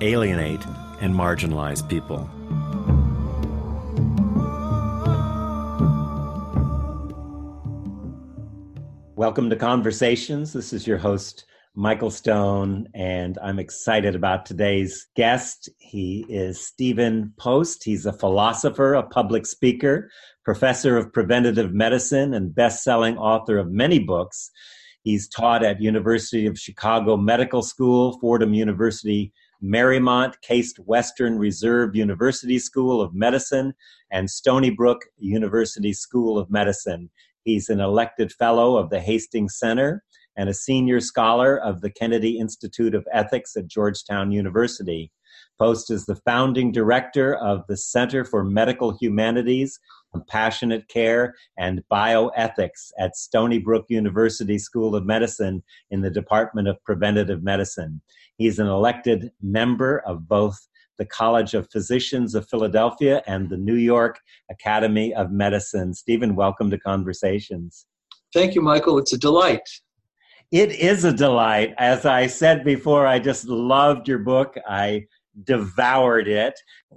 alienate, and marginalize people. Welcome to Conversations. This is your host, Michael Stone, and I'm excited about today's guest. He is Stephen Post. He's a philosopher, a public speaker, professor of preventative medicine, and best-selling author of many books. He's taught at University of Chicago Medical School, Fordham University Marymount Case Western Reserve University School of Medicine, and Stony Brook University School of Medicine. He's an elected fellow of the Hastings Center and a senior scholar of the Kennedy Institute of Ethics at Georgetown University. Post is the founding director of the Center for Medical Humanities, Compassionate Care, and Bioethics at Stony Brook University School of Medicine in the Department of Preventative Medicine. He's an elected member of both the College of Physicians of Philadelphia and the New York Academy of Medicine. Stephen, welcome to Conversations. Thank you, Michael. It's a delight. It is a delight. As I said before, I just loved your book. I devoured it.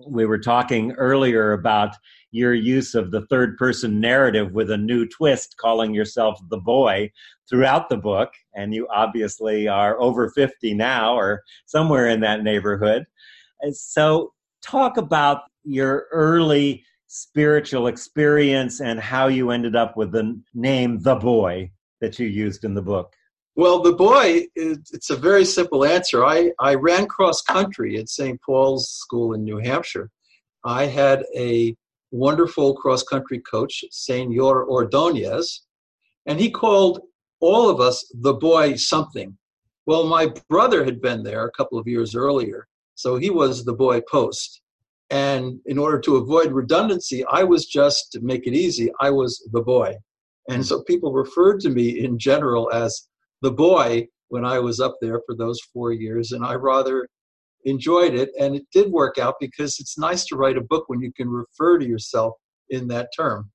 We were talking earlier about your use of the third person narrative with a new twist, calling yourself the boy throughout the book. And you obviously are over 50 now or somewhere in that neighborhood. So, talk about your early spiritual experience and how you ended up with the name The Boy that you used in the book. Well, the boy, it's a very simple answer. I, I ran cross country at St. Paul's School in New Hampshire. I had a wonderful cross country coach, Senor Ordonez, and he called all of us the boy something. Well, my brother had been there a couple of years earlier, so he was the boy post. And in order to avoid redundancy, I was just, to make it easy, I was the boy. And so people referred to me in general as the boy when I was up there for those four years. And I rather enjoyed it. And it did work out because it's nice to write a book when you can refer to yourself in that term.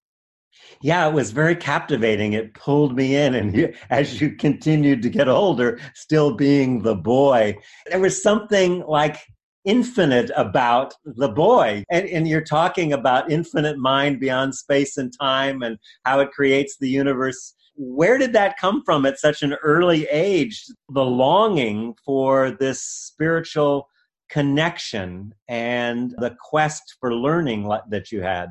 Yeah, it was very captivating. It pulled me in. And you, as you continued to get older, still being the boy, there was something like infinite about the boy. And, and, you're talking about infinite mind beyond space and time and how it creates the universe where did that come from at such an early age? The longing for this spiritual connection and the quest for learning that you had?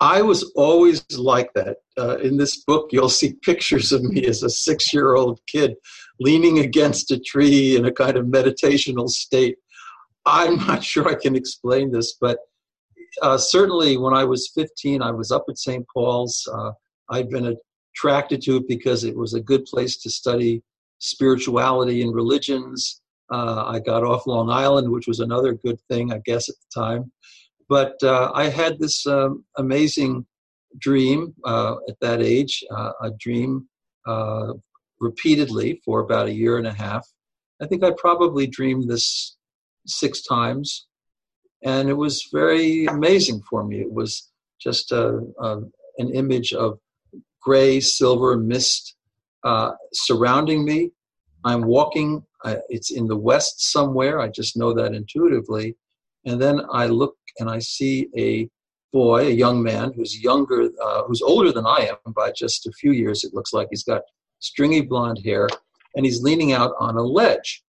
I was always like that. Uh, in this book, you'll see pictures of me as a six year old kid leaning against a tree in a kind of meditational state. I'm not sure I can explain this, but uh, certainly when I was 15, I was up at St. Paul's. Uh, I'd been attracted to it because it was a good place to study spirituality and religions. Uh, I got off Long Island, which was another good thing, I guess, at the time. But uh, I had this um, amazing dream uh, at that age, uh, a dream uh, repeatedly for about a year and a half. I think I probably dreamed this six times. And it was very amazing for me. It was just a, a, an image of gray, silver mist uh, surrounding me. I'm walking, uh, it's in the west somewhere, I just know that intuitively. And then I look and I see a boy, a young man who's younger, uh, who's older than I am by just a few years, it looks like. He's got stringy blonde hair and he's leaning out on a ledge.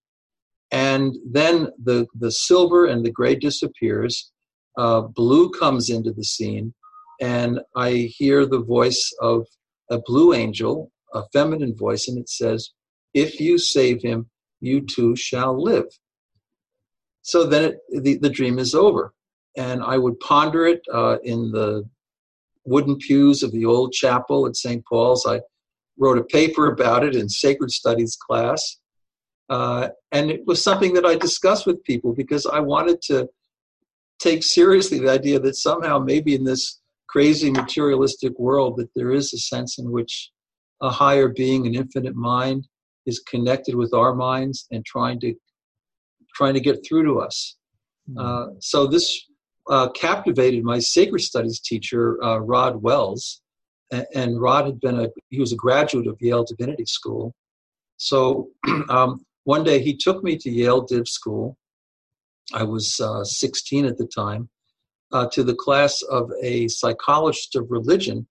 And then the, the silver and the gray disappears. Uh, blue comes into the scene, and I hear the voice of a blue angel, a feminine voice, and it says, If you save him, you too shall live. So then it, the, the dream is over. And I would ponder it uh, in the wooden pews of the old chapel at St. Paul's. I wrote a paper about it in sacred studies class. Uh, and it was something that I discussed with people because I wanted to take seriously the idea that somehow, maybe in this crazy materialistic world, that there is a sense in which a higher being, an infinite mind, is connected with our minds and trying to trying to get through to us. Hmm. Uh, so this uh, captivated my sacred studies teacher, uh, Rod Wells, and, and, Rod had been a he was a graduate of Yale Divinity School. So um, one day he took me to Yale Div School. I was uh, 16 at the time. Uh, to the class of a psychologist of religion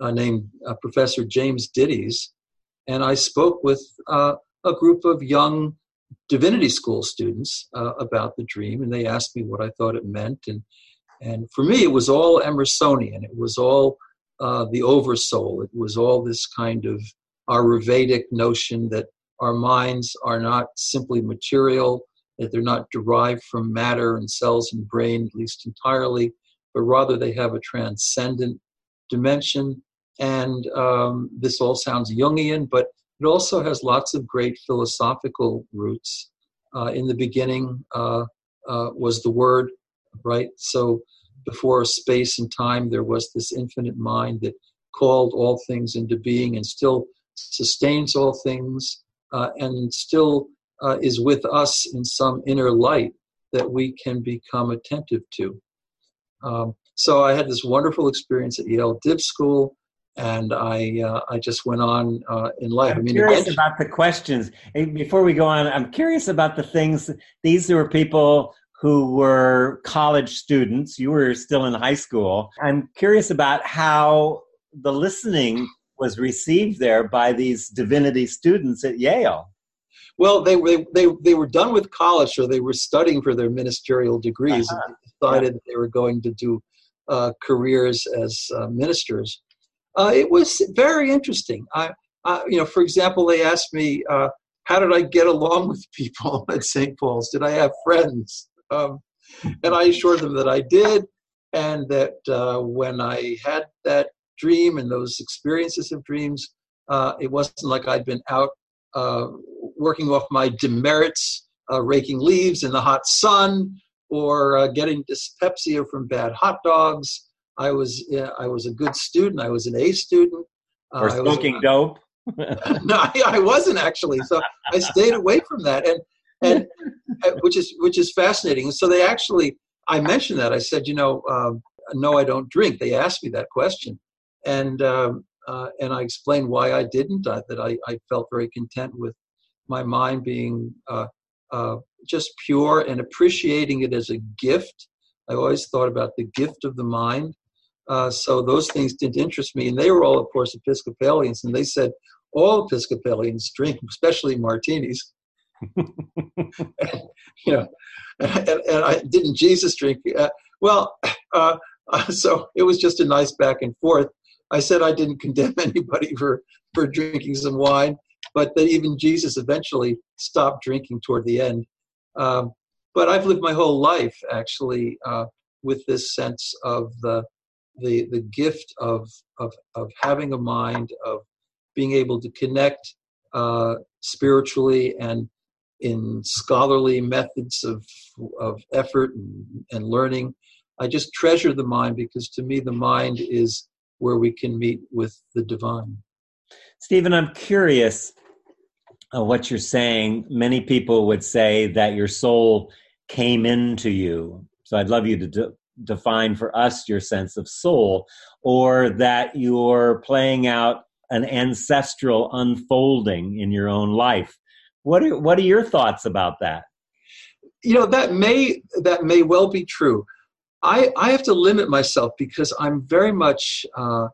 uh, named Professor James Dittes, and I spoke with uh, a group of young divinity school students uh, about the dream, and they asked me what I thought it meant, and and for me it was all Emersonian. It was all the oversoul. It was all this kind of Ayurvedic notion that our minds are not simply material, that they're not derived from matter and cells and brain, at least entirely, but rather they have a transcendent dimension. And um, this all sounds Jungian, but it also has lots of great philosophical roots. Uh, in the beginning uh, uh, was the Word, right? So before space and time, there was this infinite mind that called all things into being and still sustains all things uh, and still uh, is with us in some inner light that we can become attentive to. Um, so I had this wonderful experience at Yale Div School, and I uh, I just went on uh, in life. I'm I mean, curious about the questions. before we go on, I'm curious about the things. These were people who were college students. You were still in high school. I'm curious about how the listening was received there by these divinity students at Yale. Well, they were they, they were done with college, or they were studying for their ministerial degrees, uh-huh. and decided yeah. they were going to do uh, careers as uh, ministers. Uh, it was very interesting. I, you know, for example, they asked me, uh, "How did I get along with people at St. Paul's? Did I have friends?" Um, and I assured them that I did, and that uh, when I had that dream and those experiences of dreams, uh, it wasn't like I'd been out uh, working off my demerits, uh, raking leaves in the hot sun, or uh, getting dyspepsia from bad hot dogs. I was I was a good student. I was an A student. Uh, or smoking was, dope. no, I, I, wasn't actually. So I stayed away from that, and and uh, which is which is fascinating. So they actually, I mentioned that. I said, you know, um, no, I don't drink. They asked me that question, and um, uh, and I explained why I didn't. Uh, that I, I felt very content with my mind being uh, uh, just pure and appreciating it as a gift. I always thought about the gift of the mind. Uh, so those things didn't interest me, and they were all, of course, Episcopalians, and they said all Episcopalians drink, especially martinis. and, you know, and, and, I didn't Jesus drink. Uh, well, so it was just a nice back and forth. I said I didn't condemn anybody for, for drinking some wine, but that even Jesus eventually stopped drinking toward the end. Um, but I've lived my whole life actually uh, with this sense of the, the, the gift of, of, of having a mind, of being able to connect uh, spiritually and in scholarly methods of, of effort and, and learning. I just treasure the mind because to me the mind is where we can meet with the divine. Stephen, I'm curious what you're saying. Many people would say that your soul came into you. So I'd love you to de- define for us your sense of soul, or that you're playing out an ancestral unfolding in your own life. What are, what are your thoughts about that? You know that may that may well be true. I, I have to limit myself because I'm very much uh,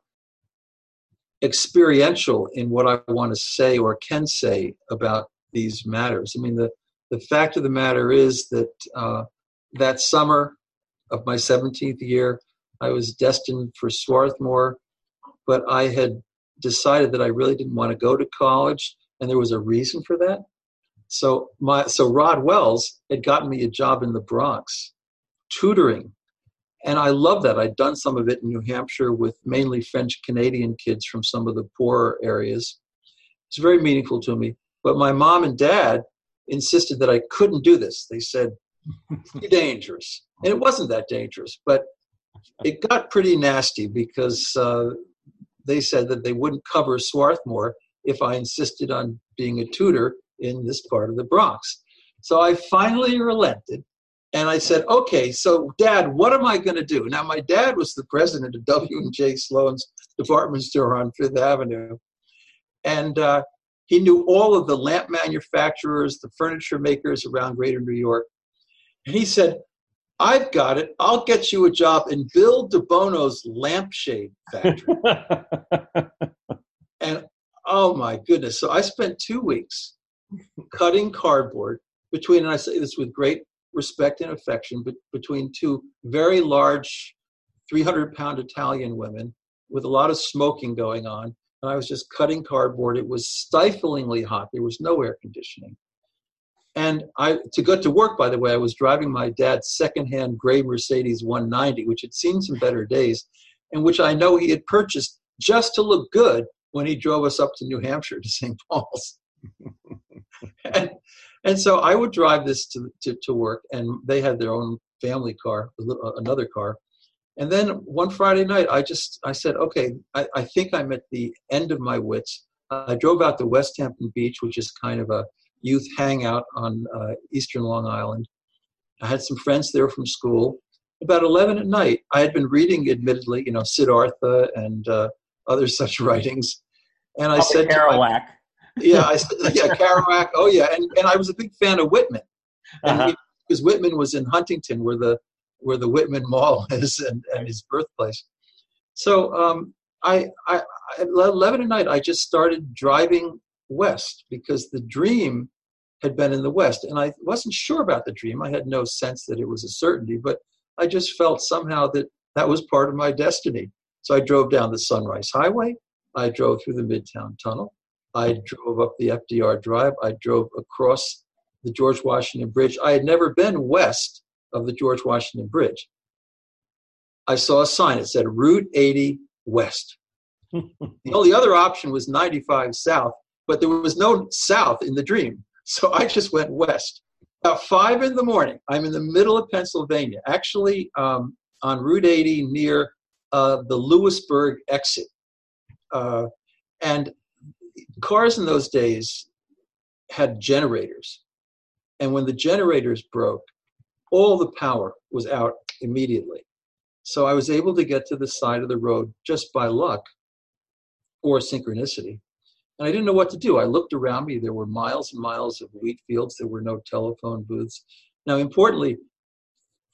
experiential in what I want to say or can say about these matters. I mean, the, the fact of the matter is that uh, that summer of my 17th year, I was destined for Swarthmore, but I had decided that I really didn't want to go to college, and there was a reason for that. So my so Rod Wells had gotten me a job in the Bronx, tutoring and I love that. I'd done some of it in New Hampshire with mainly French Canadian kids from some of the poorer areas. It's very meaningful to me. But my mom and dad insisted that I couldn't do this. They said, dangerous. And it wasn't that dangerous, but it got pretty nasty because uh, they said that they wouldn't cover Swarthmore if I insisted on being a tutor in this part of the Bronx. So I finally relented and I said, okay, so dad, what am I going to do? Now, my dad was the president of W&J Sloane's department store on Fifth Avenue. And uh, he knew all of the lamp manufacturers, the furniture makers around greater New York. And he said, I've got it. I'll get you a job in Bill DeBono's lampshade factory. and oh my goodness. So I spent two weeks cutting cardboard between, and I say this with great respect and affection, but between two very large 300 pound Italian women with a lot of smoking going on. And I was just cutting cardboard. It was stiflingly hot. There was no air conditioning. And I, to go to work, by the way, I was driving my dad's secondhand gray Mercedes 190, which had seen some better days, and which I know he had purchased just to look good when he drove us up to New Hampshire to St. Paul's. and, and so I would drive this to, to, to work, and they had their own family car, uh, another car. And then one Friday night, I just I said, okay, I, I think I'm at the end of my wits. I drove out to Westhampton Beach, which is kind of a youth hangout on uh, Eastern Long Island. I had some friends there from school. About 11 at night, I had been reading, admittedly, you know, Siddhartha and uh, other such writings. And I Probably said Kerouac. My, yeah, I said, yeah, Kerouac. Oh, yeah. And, and I was a big fan of Whitman. And uh-huh. because Whitman was in Huntington, where the where the Whitman Mall is and, and his birthplace. So um, I, I, at 11 at night, I just started driving west because the dream had been in the west. And I wasn't sure about the dream. I had no sense that it was a certainty, but I just felt somehow that that was part of my destiny. So I drove down the Sunrise Highway. I drove through the Midtown Tunnel. I drove up the FDR Drive. I drove across the George Washington Bridge. I had never been west of the George Washington Bridge. I saw a sign. It said Route 80 West. the only other option was 95 South, but there was no South in the dream. So I just went west. About five in the morning, I'm in the middle of Pennsylvania, actually um, on Route 80 near uh, the Lewisburg exit. Uh, and cars in those days had generators. And when the generators broke, all the power was out immediately. So I was able to get to the side of the road just by luck or synchronicity. And I didn't know what to do. I looked around me. There were miles and miles of wheat fields. There were no telephone booths. Now, importantly,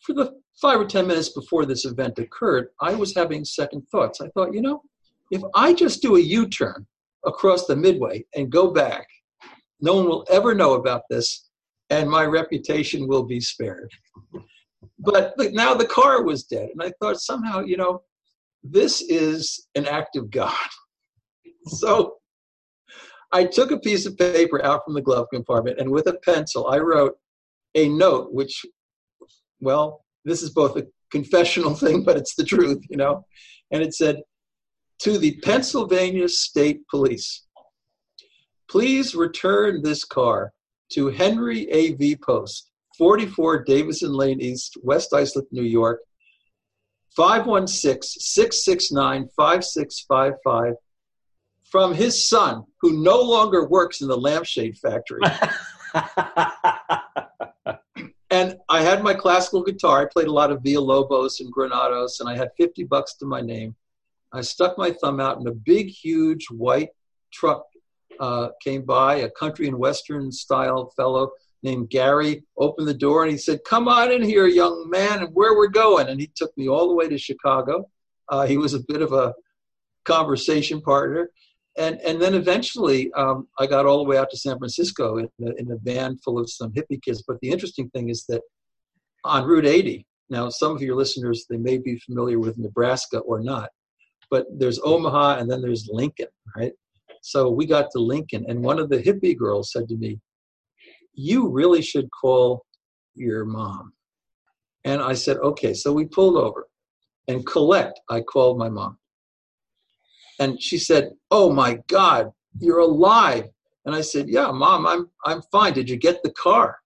for the five or 10 minutes before this event occurred, I was having second thoughts. I thought, you know, if I just do a U turn across the midway and go back, no one will ever know about this, and my reputation will be spared. But now the car was dead, and I thought somehow, you know, this is an act of God. So I took a piece of paper out from the glove compartment and with a pencil, I wrote a note, which, well, this is both a confessional thing, but it's the truth, you know. And it said, To the Pennsylvania State Police, please return this car to Henry A.V. Post, 44 Davison Lane East, West Islip, New York, 516 669 5655 from his son, who no longer works in the lampshade factory. and I had my classical guitar. I played a lot of Villalobos and Granados, and I had 50 bucks to my name. I stuck my thumb out, and a big, huge white truck uh, came by, a country and western style fellow named Gary opened the door and he said, Come on in here, young man, and where we're going. And he took me all the way to Chicago. Uh, he was a bit of a conversation partner and and then eventually um, I got all the way out to San Francisco in a, in a van full of some hippie kids. But the interesting thing is that on Route 80, now some of your listeners they may be familiar with Nebraska or not, but there's Omaha and then there's Lincoln, right? So we got to Lincoln, and one of the hippie girls said to me, "You really should call your mom." And I said, "Okay." So we pulled over, and collect. I called my mom and she said, Oh my God, you're alive. And I said, Yeah, mom, I'm, I'm fine. Did you get the car?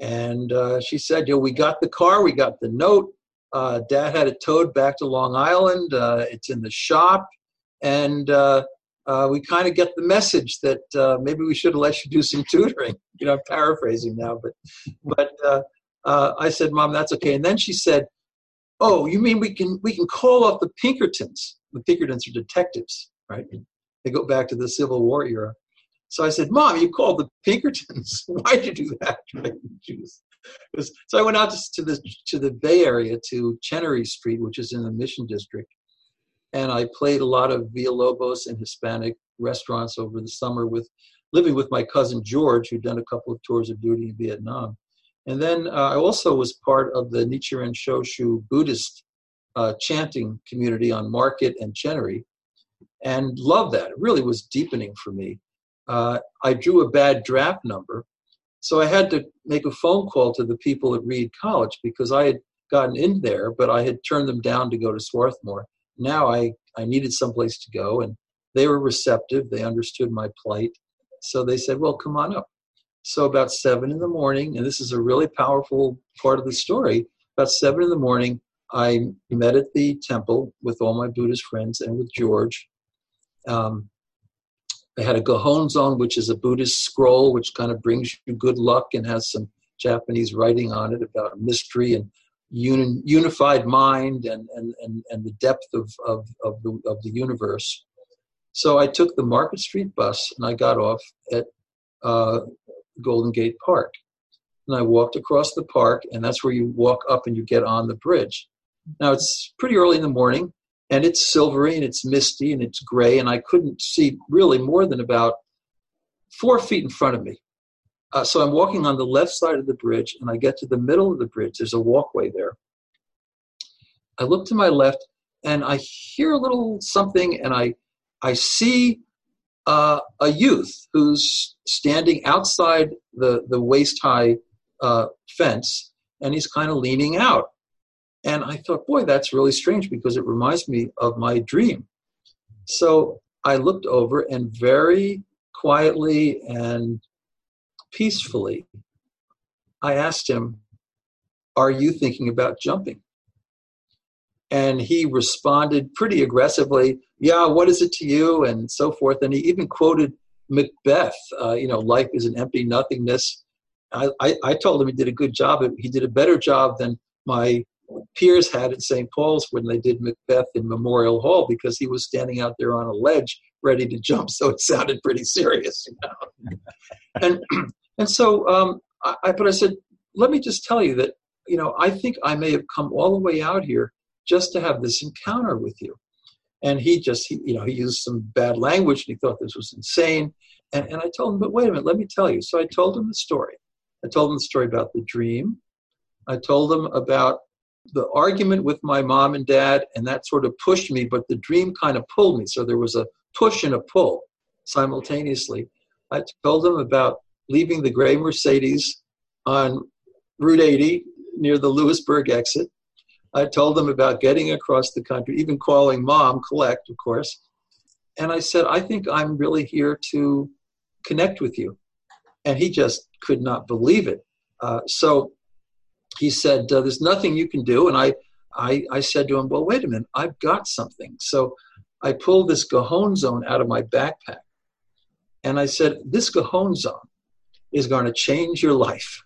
And uh, she said, Yeah, we got the car, we got the note. Uh, Dad had it towed back to Long Island. Uh, it's in the shop. And uh, uh, we kind of get the message that uh, maybe we should have let you do some tutoring. You know, I'm paraphrasing now, but but I said, Mom, that's okay. And then she said, Oh, you mean we can we can call off the Pinkertons? The Pinkertons are detectives, right? They go back to the Civil War era. So I said, Mom, you called the Pinkertons. Why'd you do that? so I went out to the to the Bay Area to Chenery Street, which is in the Mission District, and I played a lot of Villalobos and Hispanic restaurants over the summer with living with my cousin George, who'd done a couple of tours of duty in Vietnam. And then uh, I also was part of the Nichiren Shoshu Buddhist uh, chanting community on Market and Chenery, and loved that. It really was deepening for me uh, I drew a bad draft number. So I had to make a phone call to the people at Reed College because I had gotten in there, but I had turned them down to go to Swarthmore. Now I, I needed someplace to go, and they were receptive. They understood my plight. So they said, Well, come on up. So about seven in the morning, and this is a really powerful part of the story, about seven in the morning, I met at the temple with all my Buddhist friends and with George. Um, they had a Gohonzon, which is a Buddhist scroll, which kind of brings you good luck and has some Japanese writing on it about mystery and uni- unified mind and, and, and, and the depth of, of, of, the, of the universe. So I took the Market Street bus and I got off at uh, Golden Gate Park. And I walked across the park, and that's where you walk up and you get on the bridge. Now it's pretty early in the morning, and it's silvery and it's misty and it's gray and i couldn't see really more than about four feet in front of me. Uh, so i'm walking on the left side of the bridge and i get to the middle of the bridge. There's a walkway there. I look to my left and i hear a little something and i i see uh, a youth who's standing outside the the waist high uh, fence and he's kind of leaning out and I thought, boy, that's really strange because it reminds me of my dream. So I looked over and very quietly and peacefully, I asked him, Are you thinking about jumping? And he responded pretty aggressively, Yeah, what is it to you? And so forth. And he even quoted Macbeth, uh, you know, life is an empty nothingness. I, I, I told him he did a good job. He did a better job than my peers had at St. Paul's when they did Macbeth in Memorial Hall because he was standing out there on a ledge ready to jump, so it sounded pretty serious. You know? and and so, um, I, but I said, let me just tell you that you know I think I may have come all the way out here just to have this encounter with you. And he just, he, you know, he used some bad language and he thought this was insane. And, and I told him, but wait a minute, let me tell you. So I told him the story. I told him the story about the dream. I told him about the argument with my mom and dad, and that sort of pushed me, but the dream kind of pulled me. So there was a push and a pull simultaneously. I told them about leaving the gray Mercedes on Route 80 near the Lewisburg exit. I told them about getting across the country, even calling mom, collect, of course. And I said, I think I'm really here to connect with you. And he just could not believe it. Uh, so he said, uh, There's nothing you can do. And I, I, I said to him, Well, wait a minute, I've got something. So I pulled this Gohonzon out of my backpack. And I said, This Gohonzon is going to change your life.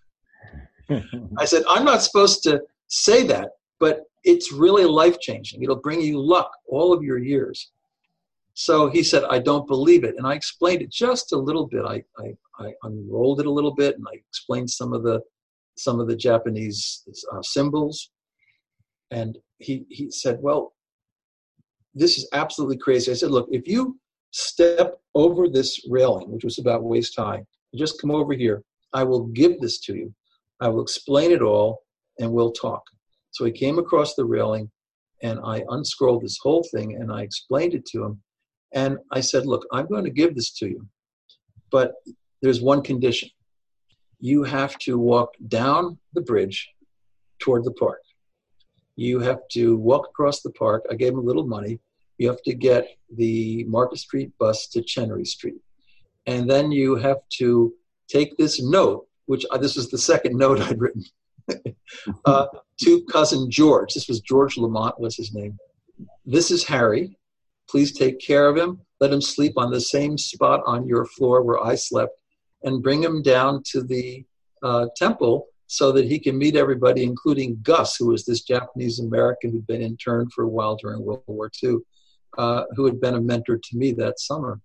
I said, I'm not supposed to say that, but it's really life changing. It'll bring you luck all of your years. So he said, I don't believe it. And I explained it just a little bit. I, I, I unrolled it a little bit and I explained some of the some of the Japanese uh, symbols. And he, he said, Well, this is absolutely crazy. I said, Look, if you step over this railing, which was about waist high, just come over here, I will give this to you. I will explain it all and we'll talk. So he came across the railing and I unscrolled this whole thing and I explained it to him. And I said, Look, I'm going to give this to you, but there's one condition you have to walk down the bridge toward the park. You have to walk across the park. I gave him a little money. You have to get the Market Street bus to Chenery Street. and then you have to take this note, which this was the second note I'd written, uh, to cousin George. This was George Lamont was his name. This is Harry. Please take care of him. Let him sleep on the same spot on your floor where I slept, and bring him down to the uh, temple so that he can meet everybody, including Gus, who was this Japanese American who'd been interned for a while during World War II, uh, who had been a mentor to me that summer.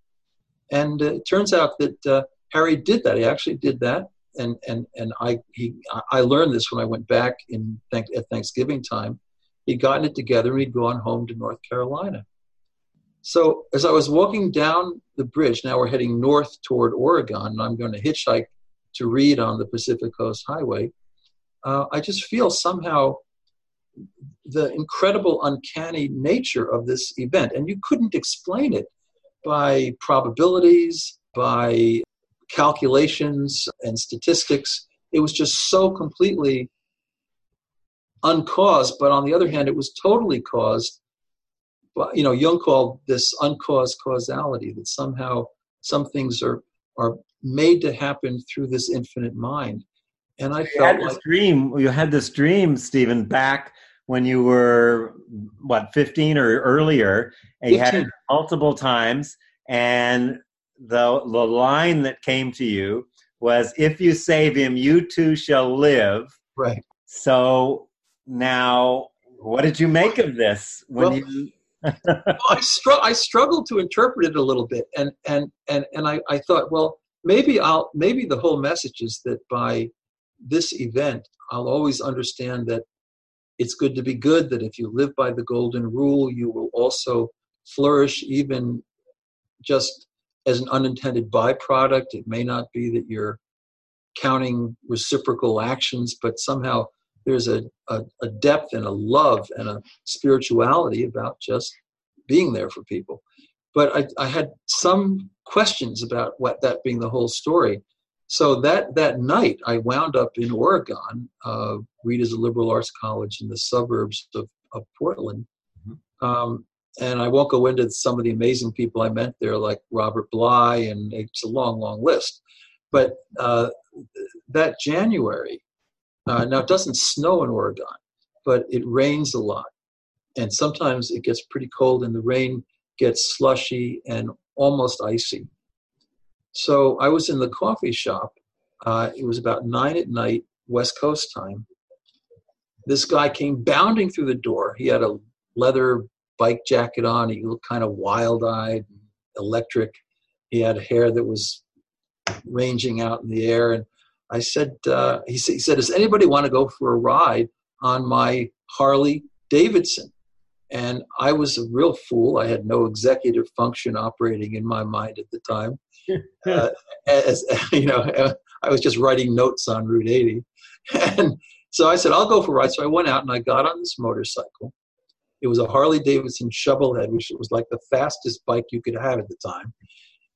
And uh, it turns out that uh, Harry did that. He actually did that, and and and I he I learned this when I went back in at Thanksgiving time. He'd gotten it together and he'd gone home to North Carolina. So as I was walking down the bridge, now we're heading north toward Oregon, and I'm going to hitchhike to Reed on the Pacific Coast Highway, uh, I just feel somehow the incredible, uncanny nature of this event. And you couldn't explain it by probabilities, by calculations and statistics. It was just so completely uncaused, but on the other hand, it was totally caused. But you know, Jung called this uncaused causality that somehow some things are are made to happen through this infinite mind. And I you felt had like, dream. You had this dream, Stephen, back when you were what 15 or earlier, and 15. you had it multiple times. And the the line that came to you was, "If you save him, you too shall live." Right. So now, what did you make of this when well, you? I, str- I struggled to interpret it a little bit, and and and and I, I thought, well, maybe I'll maybe the whole message is that by this event, I'll always understand that it's good to be good, that if you live by the golden rule, you will also flourish, even just as an unintended byproduct. It may not be that you're counting reciprocal actions, but somehow there's a, a, a depth and a love and a spirituality about just being there for people. But I, I had some questions about what that being the whole story. So that that night, I wound up in Oregon. Uh, Reed is a liberal arts college in the suburbs of, of Portland. Mm-hmm. Um, and I won't go into some of the amazing people I met there, like Robert Bly, and it's a long, long list. But uh, that January, uh, now it doesn't snow in Oregon, but it rains a lot. And sometimes it gets pretty cold, and the rain gets slushy and almost icy. So I was in the coffee shop. Uh, it was about nine at night, West Coast time. This guy came bounding through the door. He had a leather bike jacket on. He looked kind of wild eyed, electric. He had hair that was ranging out in the air. And I said, uh, he, he said, Does anybody want to go for a ride on my Harley Davidson? And I was a real fool. I had no executive function operating in my mind at the time. uh, as you know, I was just writing notes on Route 80, and so I said, "I'll go for a ride." So I went out and I got on this motorcycle. It was a Harley Davidson Shovelhead, which was like the fastest bike you could have at the time.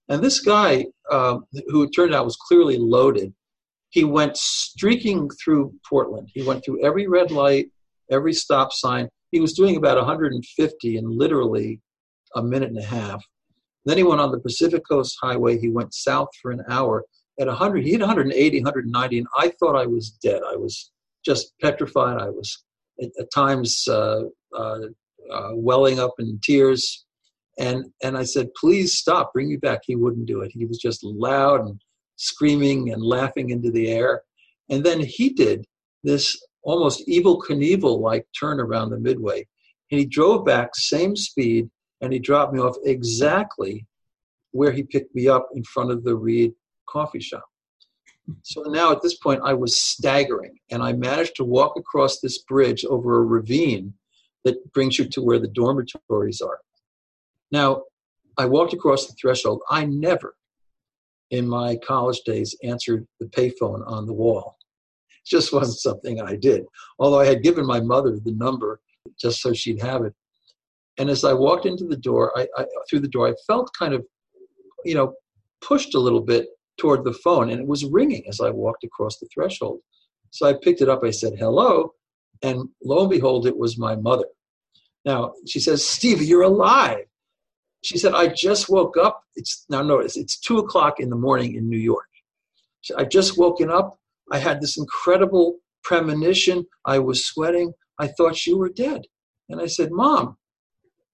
And this guy, uh, who it turned out was clearly loaded, he went streaking through Portland. He went through every red light, every stop sign. He was doing about 150 in literally a minute and a half. Then he went on the Pacific Coast Highway. He went south for an hour. At 100, he hit 180, 190, and I thought I was dead. I was just petrified. I was at, at times uh, uh, uh, welling up in tears. And, and I said, please stop, bring me back. He wouldn't do it. He was just loud and screaming and laughing into the air. And then he did this almost Evel Knievel like turn around the midway. And he drove back, same speed, and he dropped me off exactly where he picked me up in front of the Reed coffee shop. So now at this point, I was staggering, and I managed to walk across this bridge over a ravine that brings you to where the dormitories are. Now, I walked across the threshold. I never, in my college days, answered the payphone on the wall. It just wasn't something I did. Although I had given my mother the number just so she'd have it. And as I walked into the door, I, I, through the door, I felt kind of, you know, pushed a little bit toward the phone, and it was ringing as I walked across the threshold. So I picked it up. I said, "Hello," and lo and behold, it was my mother. Now she says, "Steve, you're alive." She said, I just woke up. It's now notice it's two o'clock in the morning in New York. I've just woken up. I had this incredible premonition. I was sweating. I thought you were dead. And I said, Mom,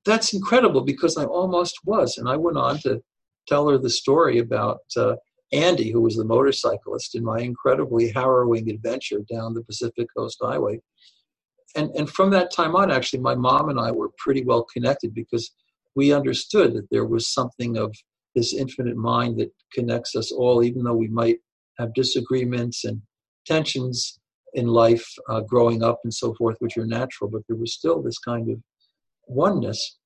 that's incredible because I almost was. And I went on to tell her the story about uh, Andy, who was the motorcyclist in my incredibly harrowing adventure down the Pacific Coast Highway. And, and from that time on, actually, my mom and I were pretty well connected because we understood that there was something of this infinite mind that connects us all, even though we might have disagreements and tensions in life uh, growing up and so forth, which are natural, but there was still this kind of oneness.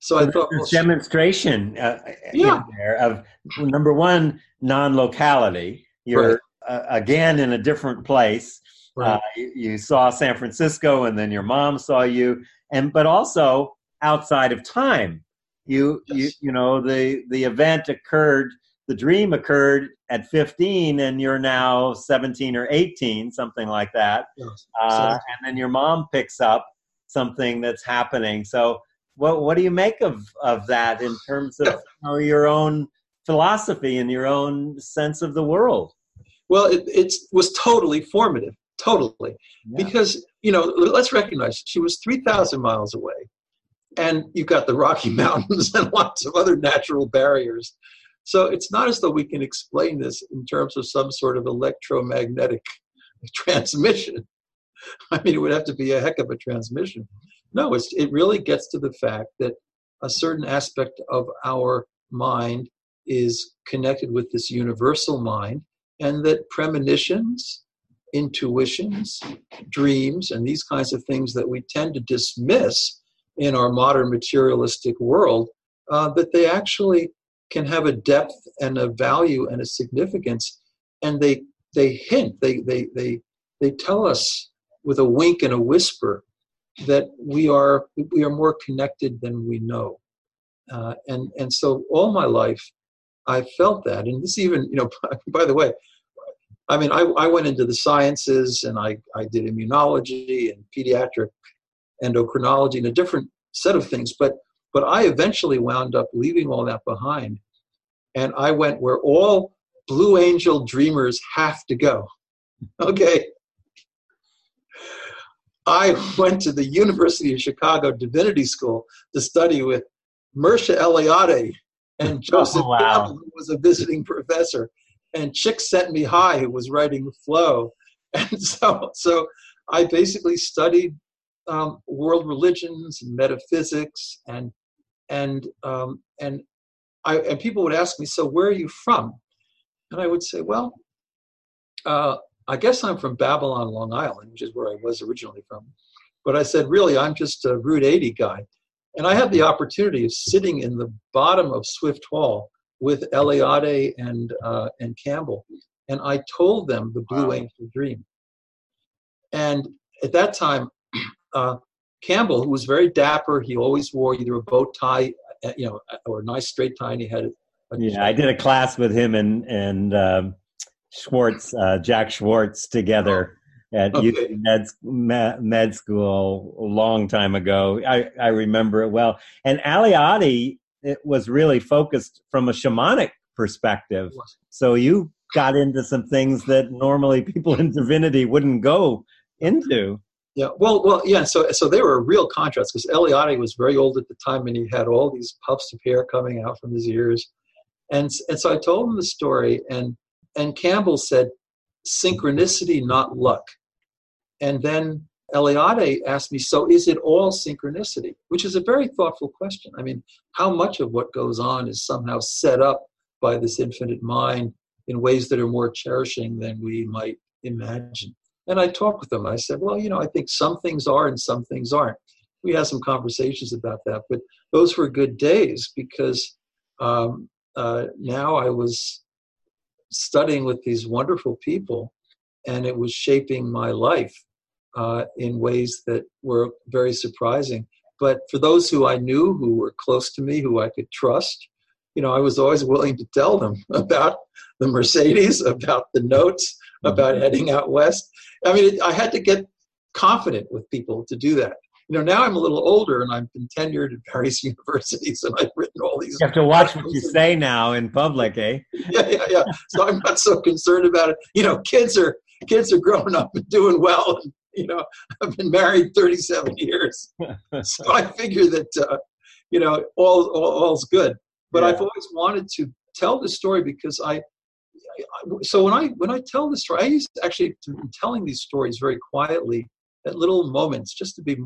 So, so I thought well, demonstration uh, yeah. there of number one non-locality. You're right. uh, again in a different place. Right. Uh, you, you, saw San Francisco, and then your mom saw you, and but also outside of time. You yes. you you know the the event occurred, the dream occurred at 15, and you're now 17 or 18, something like that. Yes. Uh, and then your mom picks up something that's happening. So what what do you make of of that in terms of you know, your own philosophy and your own sense of the world? Well, it it was totally formative, totally, yeah. because you know let's recognize she was three thousand miles away, and you've got the Rocky Mountains and lots of other natural barriers. So it's not as though we can explain this in terms of some sort of electromagnetic transmission. I mean, it would have to be a heck of a transmission. No, it really gets to the fact that a certain aspect of our mind is connected with this universal mind, and that premonitions, intuitions, dreams, and these kinds of things that we tend to dismiss in our modern materialistic world, uh, that they actually can have a depth and a value and a significance, and they they hint, they they they they tell us with a wink and a whisper that we are we are more connected than we know. Uh, and and so all my life i felt that. And this even you know by the way i mean i, I went into the sciences and I, I did immunology and pediatric endocrinology and a different set of things but but i eventually wound up leaving all that behind and i went where all blue angel dreamers have to go okay I went to the University of Chicago Divinity School to study with Mircea Eliade and Joseph oh, wow. Campbell, who was a visiting professor, and Csikszentmihalyi, who was writing Flow. And so, so I basically studied um, world religions and metaphysics, and and um, and I and people would ask me, so where are you from? And I would say, well, uh, I guess I'm from Babylon, Long Island, which is where I was originally from. But I said, really, I'm just a Route 80 guy. And I had the opportunity of sitting in the bottom of Swift Hall with Eliade and, uh, and Campbell. And I told them the Blue wow. Angel Dream. And at that time, uh, Campbell, who was very dapper, he always wore either a bow tie, uh, you know, or a nice straight tie, and he had. A, yeah, I did a class with him and and um, Schwartz, uh, Jack Schwartz, together at okay. med, med school a long time ago. I, I remember it well. And Eliade it was really focused from a shamanic perspective. So you got into some things that normally people in divinity wouldn't go into. Yeah, well, well, yeah. So, so they were a real contrast because Eliade was very old at the time, and he had all these puffs of hair coming out from his ears, and and so I told him the story, and and Campbell said, synchronicity, not luck. And then Eliade asked me, so is it all synchronicity? Which is a very thoughtful question. I mean, how much of what goes on is somehow set up by this infinite mind in ways that are more cherishing than we might imagine? And I talked with them. I said, well, you know, I think some things are and some things aren't. We had some conversations about that, but those were good days because um, uh, now I was studying with these wonderful people, and it was shaping my life uh, in ways that were very surprising. But for those who I knew, who were close to me, who I could trust, you know, I was always willing to tell them about the Mercedes, about the notes, about mm-hmm. heading out west. I mean, it, I had to get confident with people to do that. you know, now I'm a little older and I've been tenured at various universities and I've written all these. You have to watch what you say now in public, eh? yeah, yeah, yeah. So I'm not so concerned about it. You know, kids are kids are growing up and doing well. And, you know, I've been married 37 years, so I figure that uh, you know all, all all's good. But yeah. I've always wanted to tell the story because I, so when I when I tell the story, I used to actually to be telling these stories very quietly at little moments just to be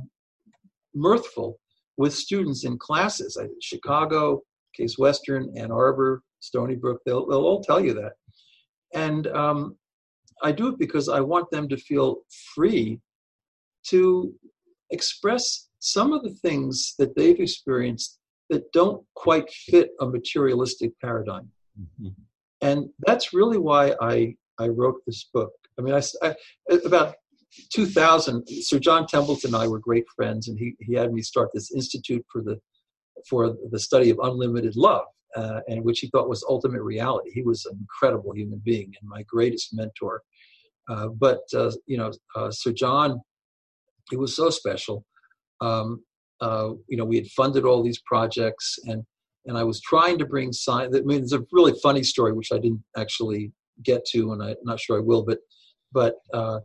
mirthful with students in classes. I, Chicago, Case Western, Ann Arbor, Stony Brook, they'll, they'll all tell you that. And um, I do it because I want them to feel free to express some of the things that they've experienced that don't quite fit a materialistic paradigm. Mm-hmm. And that's really why I, I wrote this book. I mean, I, I, about 2000, Sir John Templeton and I were great friends, and he, he had me start this institute for the for the study of unlimited love, uh, and which he thought was ultimate reality. He was an incredible human being and my greatest mentor. Uh, but uh, you know, uh, Sir John, he was so special. Um, uh, you know, we had funded all these projects, and and I was trying to bring science. I mean, it's a really funny story which I didn't actually get to, and I'm not sure I will. But but uh,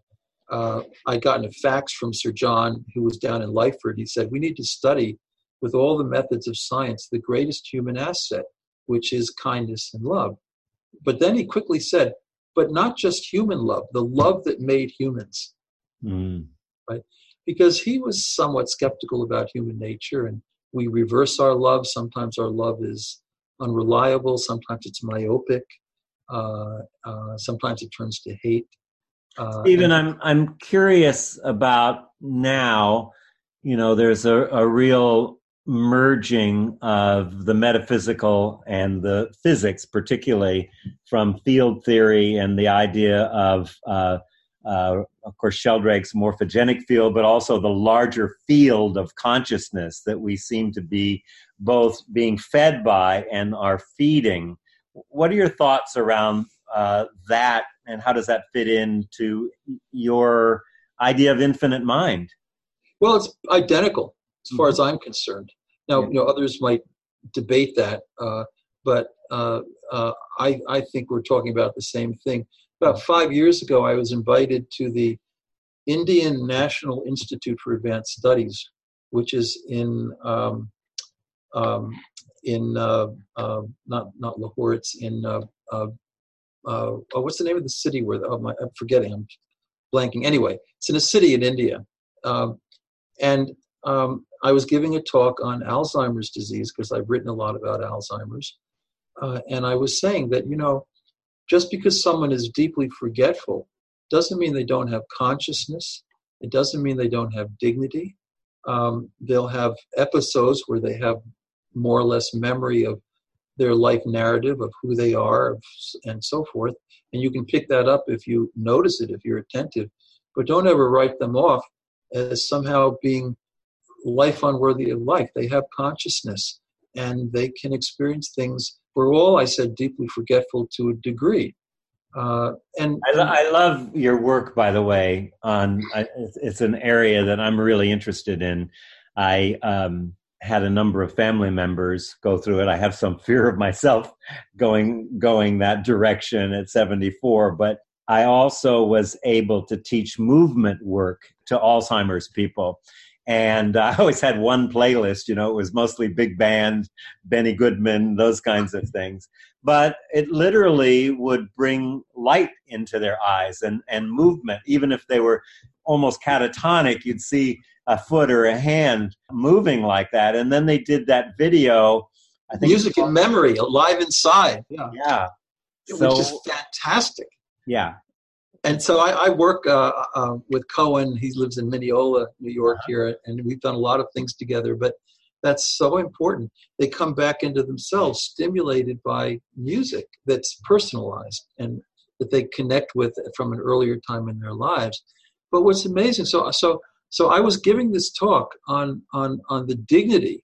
uh, I got a fax from Sir John, who was down in Lyford. He said, We need to study with all the methods of science the greatest human asset, which is kindness and love. But then he quickly said, But not just human love, the love that made humans. Mm. Right? Because he was somewhat skeptical about human nature, and we reverse our love. Sometimes our love is unreliable, sometimes it's myopic, uh, uh, sometimes it turns to hate. Uh, Stephen, I'm I'm curious about now. You know, there's a, a real merging of the metaphysical and the physics, particularly from field theory and the idea of, uh, uh, of course, Sheldrake's morphogenic field, but also the larger field of consciousness that we seem to be both being fed by and are feeding. What are your thoughts around uh, that and how does that fit into your idea of infinite mind? Well, it's identical as far mm-hmm. as I'm concerned. Now, you know, others might debate that, uh, but uh, uh, I, I think we're talking about the same thing. About five years ago, I was invited to the Indian National Institute for Advanced Studies, which is in um, um, in uh, uh, not not Lahore, it's in uh, uh, oh, what's the name of the city where the, oh my, I'm forgetting, I'm blanking. Anyway, it's in a city in India. Um, and um, I was giving a talk on Alzheimer's disease because I've written a lot about Alzheimer's. Uh, and I was saying that, you know, just because someone is deeply forgetful doesn't mean they don't have consciousness. It doesn't mean they don't have dignity. Um, they'll have episodes where they have more or less memory of their life narrative of who they are and so forth. And you can pick that up if you notice it, if you're attentive. But don't ever write them off as somehow being life unworthy of life. They have consciousness and they can experience things. We're all, I said, deeply forgetful to a degree. Uh, and I, lo- I, love your work, by the way. On it's an area that I'm really interested in. I um, had a number of family members go through it. I have some fear of myself going going that direction at 74, but I also was able to teach movement work to Alzheimer's people. And I always had one playlist, you know, it was mostly big band, Benny Goodman, those kinds of things. But it literally would bring light into their eyes and, and movement. Even if they were almost catatonic, you'd see a foot or a hand moving like that. And then they did that video. I think music and memory, alive inside. Yeah, yeah, so, was just fantastic. Yeah, and so I, I work uh, uh, with Cohen. He lives in Mineola, New York, uh-huh. here, and we've done a lot of things together. But that's so important. They come back into themselves, stimulated by music that's personalized and that they connect with from an earlier time in their lives. But what's amazing, so so so I was giving this talk on, on, on the dignity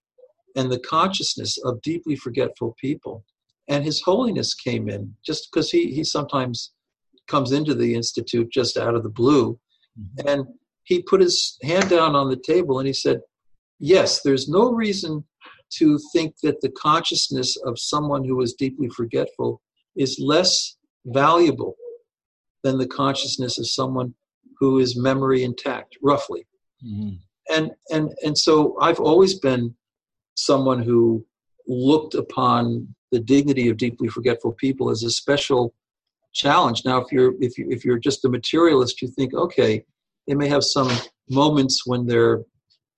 and the consciousness of deeply forgetful people. And His Holiness came in just because he, he sometimes comes into the Institute just out of the blue. Mm-hmm. And he put his hand down on the table and he said, Yes, there's no reason to think that the consciousness of someone who is deeply forgetful is less valuable than the consciousness of someone who is memory intact, roughly. Mm-hmm. And and and so I've always been someone who looked upon the dignity of deeply forgetful people as a special challenge. Now, if you're if you if you're just a materialist, you think, okay, they may have some moments when their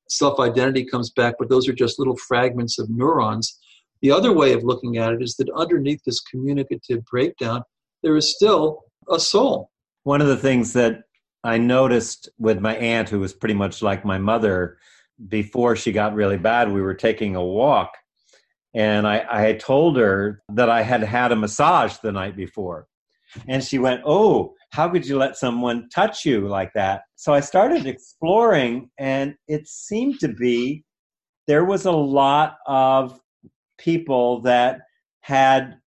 self-identity comes back, but those are just little fragments of neurons. The other way of looking at it is that underneath this communicative breakdown, there is still a soul. One of the things that I noticed with my aunt, who was pretty much like my mother, before she got really bad, we were taking a walk. And I, I told her that I had had a massage the night before. And she went, Oh, how could you let someone touch you like that? So I started exploring, and it seemed to be there was a lot of people that had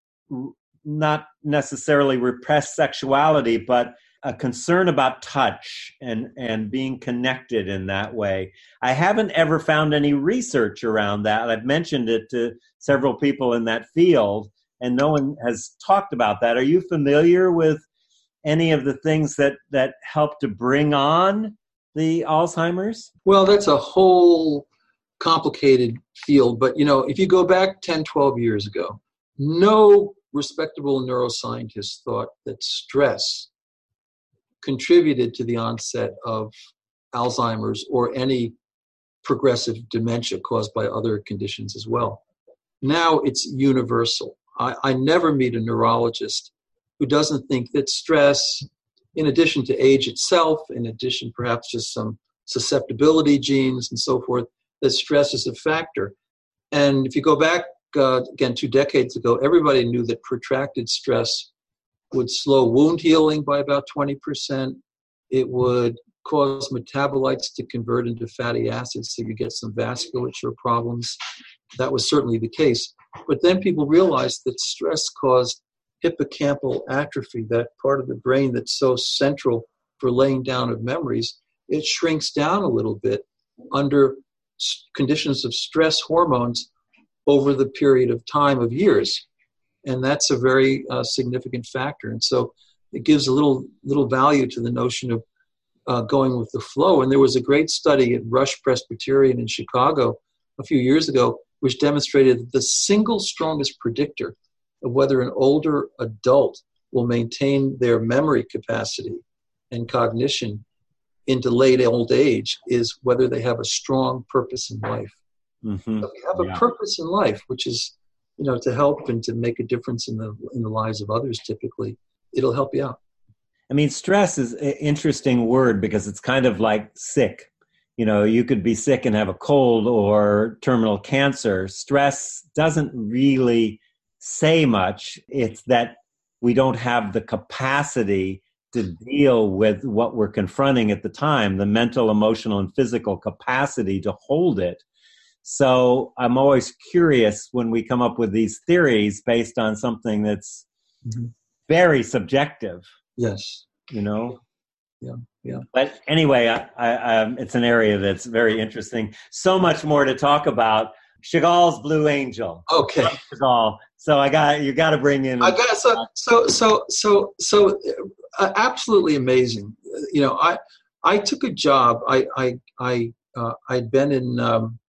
not necessarily repressed sexuality, but a concern about touch and and being connected in that way. I haven't ever found any research around that. I've mentioned it to several people in that field, and no one has talked about that. Are you familiar with any of the things that that help to bring on the Alzheimer's? Well, that's a whole complicated field, but you know, if you go back 10, 12 years ago, no respectable neuroscientist thought that stress contributed to the onset of Alzheimer's or any progressive dementia caused by other conditions as well. Now it's universal. I, I never meet a neurologist who doesn't think that stress, in addition to age itself, in addition perhaps just some susceptibility genes and so forth, that stress is a factor. And if you go back uh, again two decades ago, everybody knew that protracted stress would slow wound healing by about 20%. It would cause metabolites to convert into fatty acids, so you get some vasculature problems. That was certainly the case. But then people realized that stress caused hippocampal atrophy, that part of the brain that's so central for laying down of memories. It shrinks down a little bit under conditions of stress hormones over the period of time of years and that's a very uh, significant factor. And so it gives a little little value to the notion of uh, going with the flow. And there was a great study at Rush Presbyterian in Chicago a few years ago, which demonstrated that the single strongest predictor of whether an older adult will maintain their memory capacity and cognition into late old age is whether they have a strong purpose in life. Mm-hmm. So if you have a purpose in life, which is you know to help and to make a difference in the in the lives of others typically it'll help you out i mean stress is an interesting word because it's kind of like sick you know you could be sick and have a cold or terminal cancer stress doesn't really say much it's that we don't have the capacity to deal with what we're confronting at the time the mental emotional and physical capacity to hold it so I'm always curious when we come up with these theories based on something that's mm-hmm. very subjective. Yes. You know? Yeah. Yeah. But anyway, I, I, um, it's an area that's very interesting. So much more to talk about. Chagall's Blue Angel. Okay. Chagall. So I got you. Got to bring in. I got so so so so so uh, absolutely amazing. You know, I I took a job. I I I uh, I'd been in um,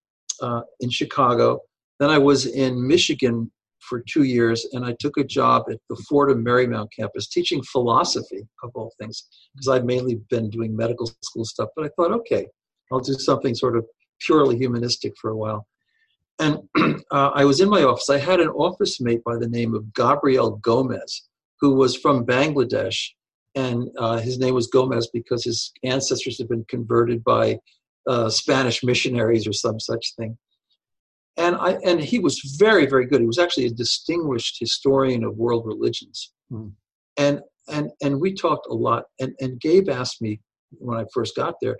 uh, in Chicago. Then I was in Michigan for two years, and I took a job at the Fordham Marymount campus teaching philosophy, of all things, because I'd mainly been doing medical school stuff. But I thought, okay, I'll do something sort of purely humanistic for a while. And uh, I was in my office. I had an office mate by the name of Gabriel Gomez, who was from Bangladesh. And uh, his name was Gomez because his ancestors had been converted by uh, Spanish missionaries or some such thing. And I and he was very very good. He was actually a distinguished historian of world religions. Mm. And and and we talked a lot. And and Gabe asked me when I first got there,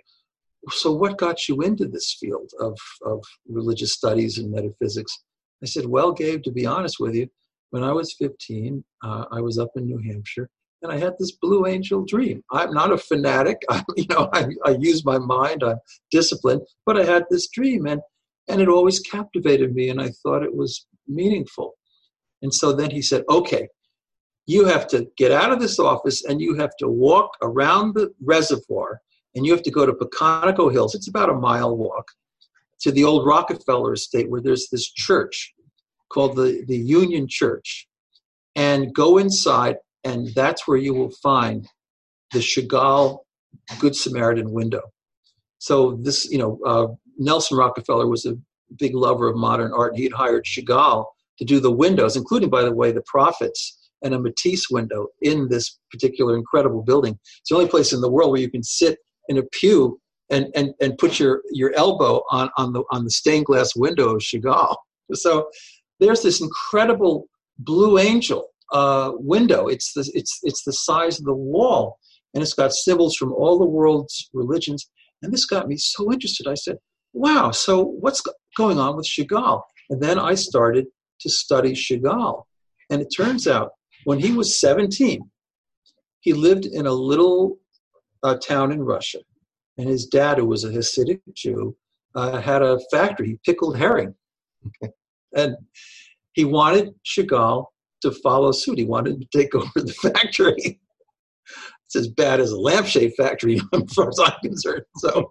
so what got you into this field of of religious studies and metaphysics? I said, well, Gabe, to be honest with you, when I was 15, uh, I was up in New Hampshire and I had this Blue Angel dream. I'm not a fanatic. I, you know, I, I use my mind. I'm disciplined, but I had this dream, and and it always captivated me, and I thought it was meaningful. And so then he said, "Okay, you have to get out of this office, and you have to walk around the reservoir, and you have to go to Pocantico Hills. It's about a mile walk." To the old Rockefeller estate, where there's this church called the, the Union Church, and go inside and that's where you will find the Chagall Good Samaritan window. So this, you know, uh, Nelson Rockefeller was a big lover of modern art, and he had hired Chagall to do the windows, including, by the way, the prophets and a Matisse window in this particular incredible building. It's the only place in the world where you can sit in a pew and, and, and put your, your elbow on, on, the, on the stained glass window of Chagall. So there's this incredible blue angel uh, window. It's the, it's, it's the size of the wall, and it's got symbols from all the world's religions. And this got me so interested. I said, wow, so what's going on with Chagall? And then I started to study Chagall. And it turns out when he was 17, he lived in a little uh, town in Russia. And his dad, who was a Hasidic Jew, uh, had a factory. He pickled herring. and he wanted Chagall to follow suit. He wanted to take over the factory. It's as bad as a lampshade factory, as far as I'm concerned. So,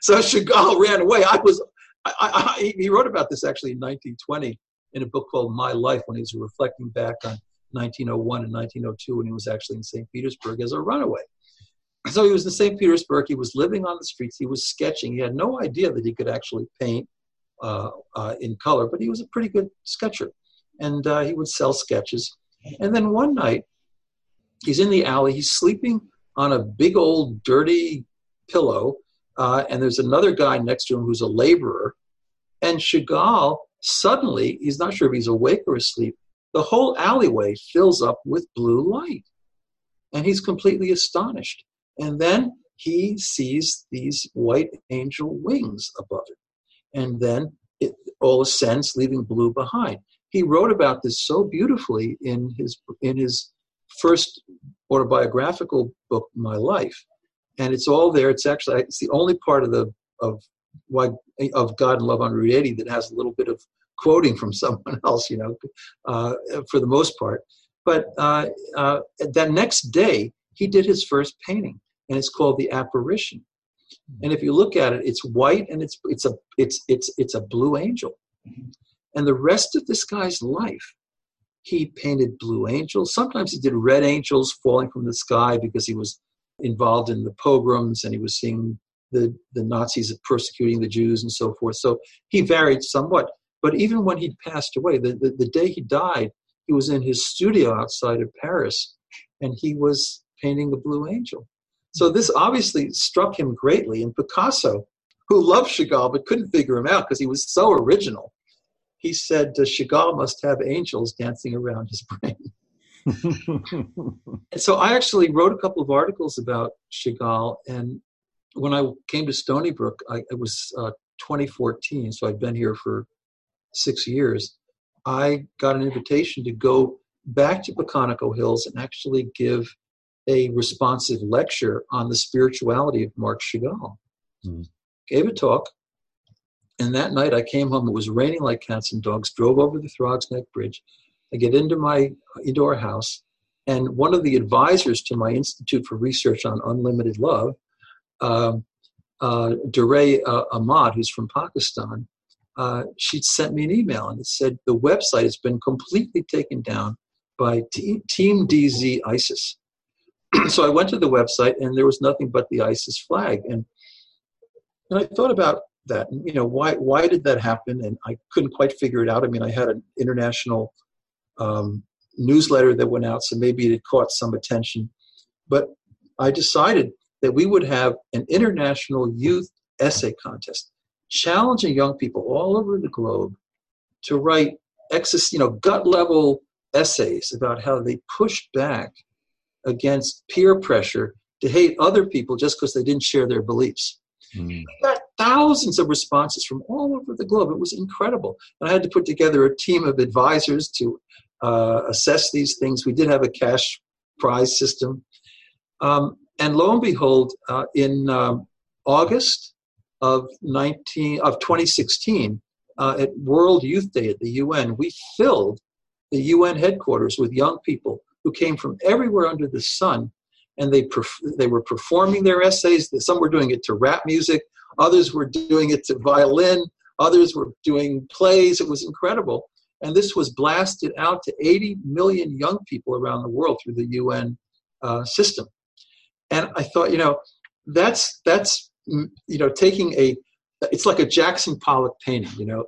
so Chagall ran away. I was, I, I, he wrote about this actually in 1920 in a book called My Life when he was reflecting back on 1901 and 1902 when he was actually in St. Petersburg as a runaway. So he was in St. Petersburg. He was living on the streets. He was sketching. He had no idea that he could actually paint uh, uh, in color, but he was a pretty good sketcher and uh, he would sell sketches. And then one night, he's in the alley. He's sleeping on a big old dirty pillow, uh, and there's another guy next to him who's a laborer. And Chagall suddenly, he's not sure if he's awake or asleep. The whole alleyway fills up with blue light, and he's completely astonished. And then he sees these white angel wings above it, and then it all ascends, leaving blue behind he wrote about this so beautifully in his in his first autobiographical book, My Life, and it's all there. It's actually it's the only part of the of why of God and Love on Route 80 that has a little bit of quoting from someone else, you know, uh, for the most part. But uh, uh, that next day, he did his first painting, and it's called The Apparition. And if you look at it, it's white and it's it's a it's it's it's a blue angel. And the rest of this guy's life, he painted blue angels. Sometimes he did red angels falling from the sky because he was involved in the pogroms and he was seeing the, the Nazis persecuting the Jews and so forth. So he varied somewhat. But even when he passed away, the, the, the day he died, he was in his studio outside of Paris and he was painting the Blue Angel. So this obviously struck him greatly. And Picasso, who loved Chagall but couldn't figure him out because he was so original, he said Chagall must have angels dancing around his brain. and so I actually wrote a couple of articles about Chagall, and when I came to Stony Brook, I, it was uh, 2014, so I'd been here for six years. I got an invitation to go back to Pocantico Hills and actually give a responsive lecture on the spirituality of Marc Chagall. Mm. Gave a talk, and that night I came home. It was raining like cats and dogs. Drove over the Throgs Neck Bridge. I get into my into our house, and one of the advisors to my Institute for Research on Unlimited Love, um, uh, Durre uh, Ahmad, who's from Pakistan, uh, she sent me an email and it said the website has been completely taken down by T- Team DZ ISIS. so I went to the website and there was nothing but the ISIS flag. And, and I thought about that you know why why did that happen? And i couldn't quite figure it out. I mean i had an international um, newsletter that went out so maybe it caught some attention. But i decided that we would have an international youth essay contest challenging young people all over the globe to write excess you know gut level essays about how they pushed back against peer pressure to hate other people just because they didn't share their beliefs Mm. We got thousands of responses from all over the globe. It was incredible. And I had to put together a team of advisors to uh, assess these things. We did have a cash prize system. Um, and lo and behold, uh, in um, August of 19 of 2016, uh, at World Youth Day at the UN, we filled the UN headquarters with young people who came from everywhere under the sun, and they perf- they were performing their essays. Some were doing it to rap music, others were doing it to violin, others were doing plays. It was incredible, and this was blasted out to 80 million young people around the world through the UN uh, system. And I thought, you know, that's that's mm, you know taking a it's like a Jackson Pollock painting. You know,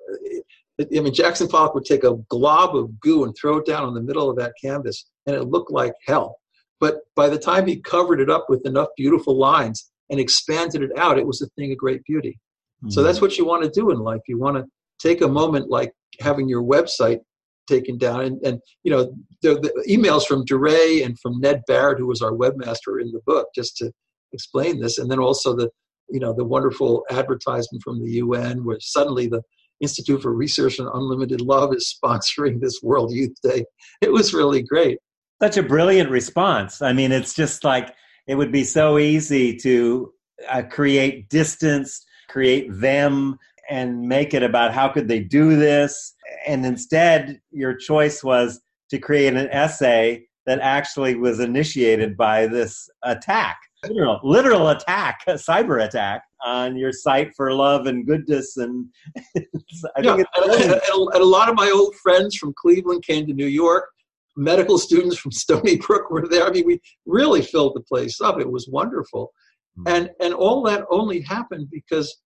I mean Jackson Pollock would take a glob of goo and throw it down in the middle of that canvas, and it looked like hell. But by the time he covered it up with enough beautiful lines and expanded it out, it was a thing of great beauty. Mm-hmm. So that's what you want to do in life. You want to take a moment like having your website taken down. And, and you know, the, the emails from Durre and from Ned Barrett, who was our webmaster in the book, just to explain this. And then also the, you know, the wonderful advertisement from the UN where suddenly the Institute for Research on Unlimited Love is sponsoring this World Youth Day. It was really great. Such a brilliant response. I mean, it's just like it would be so easy to uh, create distance, create them, and make it about how could they do this and instead your choice was to create an essay that actually was initiated by this attack literal, literal attack a cyber attack on your site for love and goodness and I yeah, and, and, and, a lot of my old friends from cleveland came to new york medical students from stony brook were there. I mean we really filled the place up. It was wonderful. Mm-hmm. and and all that only happened because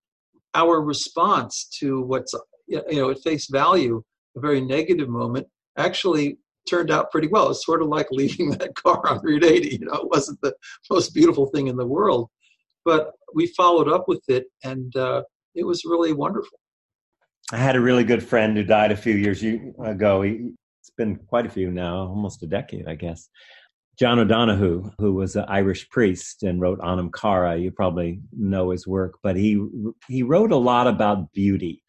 our response to what's you know at face value a very negative moment actually turned out pretty well. It's sort of like leaving that car on route 80 you know it wasn't the most beautiful thing in the world. But we followed up with it and uh, it was really wonderful. I had a really good friend who died a few years ago. He, it's been quite a few now almost a decade i guess John O'Donohue, who was an Irish priest and wrote Anam Cara, you probably know his work, but he he wrote a lot about beauty.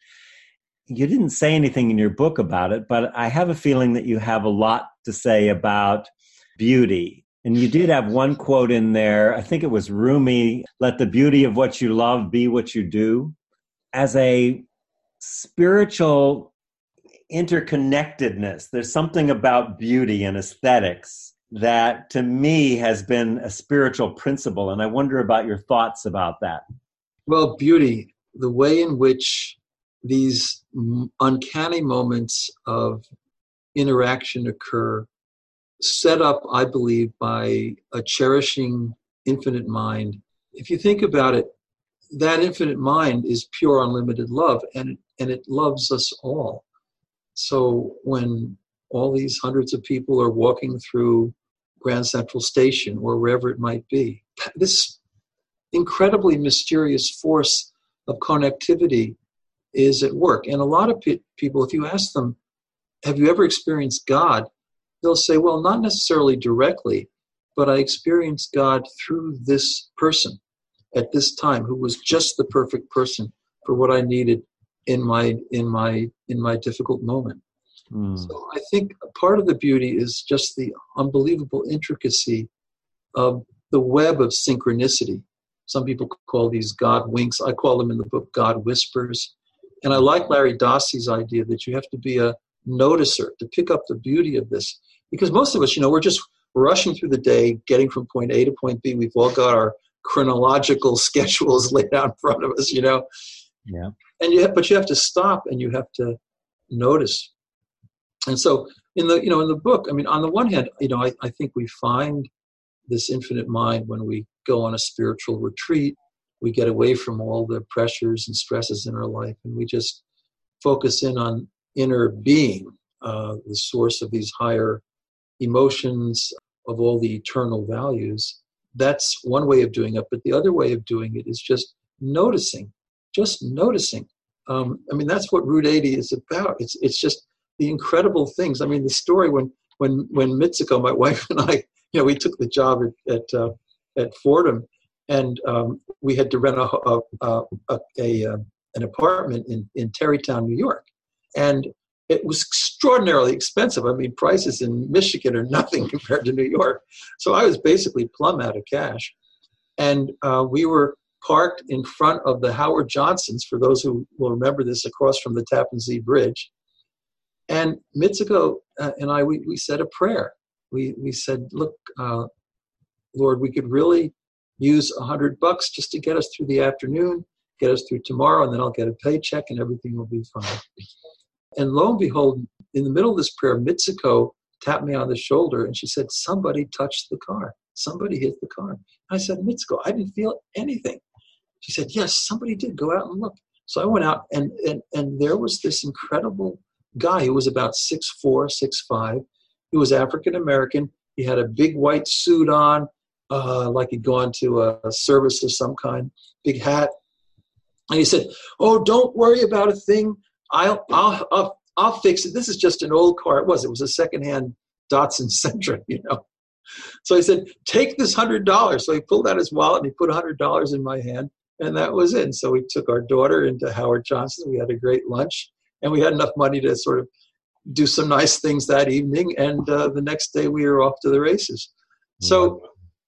You didn't say anything in your book about it, but I have a feeling that you have a lot to say about beauty. And you did have one quote in there, I think it was Rumi, let the beauty of what you love be what you do. As a spiritual interconnectedness, there's something about beauty and aesthetics that to me has been a spiritual principle. And I wonder about your thoughts about that. Well, beauty, the way in which these uncanny moments of interaction occur, set up, I believe, by a cherishing infinite mind. If you think about it, that infinite mind is pure unlimited love and and it loves us all so when all these hundreds of people are walking through Grand Central Station or wherever it might be. This incredibly mysterious force of connectivity is at work. And a lot of people, if you ask them, Have you ever experienced God? they'll say, Well, not necessarily directly, but I experienced God through this person at this time who was just the perfect person for what I needed in my in my in my difficult moment. Mm. So I think part of the beauty is just the unbelievable intricacy of the web of synchronicity. Some people call these God winks. I call them in the book God whispers. And I like Larry Dossey's idea that you have to be a noticer to pick up the beauty of this. Because most of us, you know, we're just rushing through the day, getting from point A to point B. We've all got our chronological schedules laid out in front of us, you know. Yeah. And you have, but you have to stop and you have to notice. And so in the you know in the book i mean on the one hand you know i, I think we find this infinite mind when we go on a spiritual retreat. We get away from all the pressures and stresses in our life and we just focus in on inner being uh, the source of these higher emotions of all the eternal values. That's one way of doing it but the other way of doing it is just noticing just noticing um, i mean that's what route 80 is about it's, it's just the incredible things. I mean, the story when when when Mitsuko, my wife and I, you know, we took the job at at, uh, at Fordham, and um, we had to rent a a, a, a, a, uh, an apartment in in Tarrytown, New York, and it was extraordinarily expensive. I mean, prices in Michigan are nothing compared to New York. So I was basically plumb out of cash. And uh, we were parked in front of the Howard Johnsons, for those who will remember this, across from the Tappan Zee Bridge. And Mitsuko uh, and I, we, we said a prayer. We, we said, look, uh, Lord, we could really use a hundred bucks just to get us through the afternoon, get us through tomorrow, and then I'll get a paycheck and everything will be fine. And lo and behold, in the middle of this prayer, Mitsuko tapped me on the shoulder and she said, Somebody touched the car. Somebody hit the car. I said, Mitsuko, I didn't feel anything. She said, Yes, somebody did. Go out and look. So I went out and and, and there was this incredible guy who was about six four, six five. He was African American. He had a big white suit on, uh, like he'd gone to a service of some kind, big hat. And he said, Oh, don't worry about a thing. I'll, I'll, I'll, I'll fix it. This is just an old car. It was. It was a secondhand Datsun Sentra, you know. So I said, take this hundred dollars. So he pulled out his wallet and he put a hundred dollars in my hand, and that was it. So we took our daughter into Howard Johnson. We had a great lunch, and we had enough money to sort of do some nice things that evening. And uh, the next day we were off to the races. So,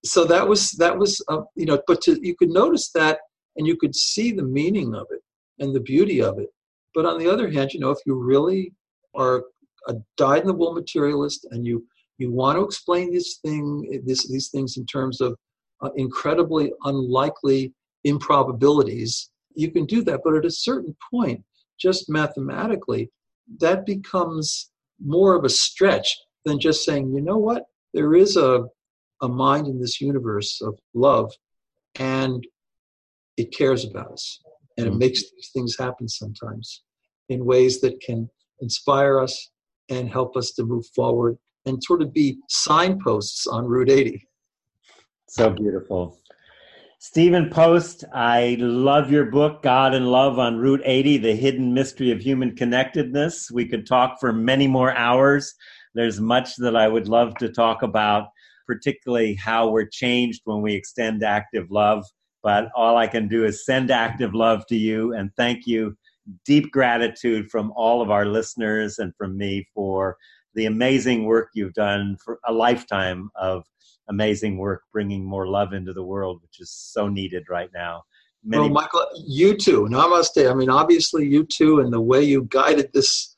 so that was that was uh, you know. But to, you could notice that, and you could see the meaning of it and the beauty of it but on the other hand, you know, if you really are a dyed-in-the-wool materialist and you you want to explain this thing, this, these things in terms of uh, incredibly unlikely improbabilities, you can do that. But at a certain point, just mathematically, that becomes more of a stretch than just saying, you know what, there is a, a mind in this universe of love, and it cares about us, and it mm-hmm. makes these things happen sometimes in ways that can inspire us and help us to move forward and sort of be signposts on Route 80. So beautiful. Stephen Post, I love your book, God and Love on Route 80 The Hidden Mystery of Human Connectedness. We could talk for many more hours. There's much that I would love to talk about, particularly how we're changed when we extend active love. But all I can do is send active love to you and thank you deep gratitude from all of our listeners and from me for the amazing work you've done for a lifetime of amazing work bringing more love into the world which is so needed right now. Many well michael you too. Namaste. I mean obviously you too and the way you guided this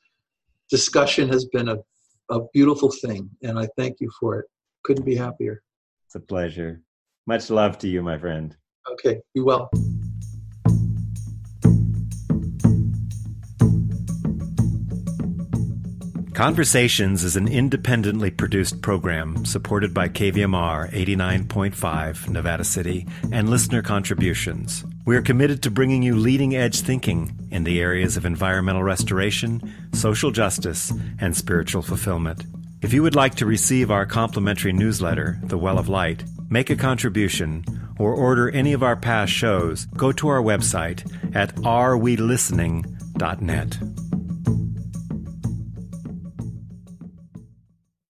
discussion has been a, a beautiful thing and i thank you for it. Couldn't be happier. It's a pleasure. Much love to you my friend. Okay be well Conversations is an independently produced program supported by KVMR 89.5 Nevada City and listener contributions. We are committed to bringing you leading edge thinking in the areas of environmental restoration, social justice, and spiritual fulfillment. If you would like to receive our complimentary newsletter, The Well of Light, make a contribution, or order any of our past shows, go to our website at arewelistening.net.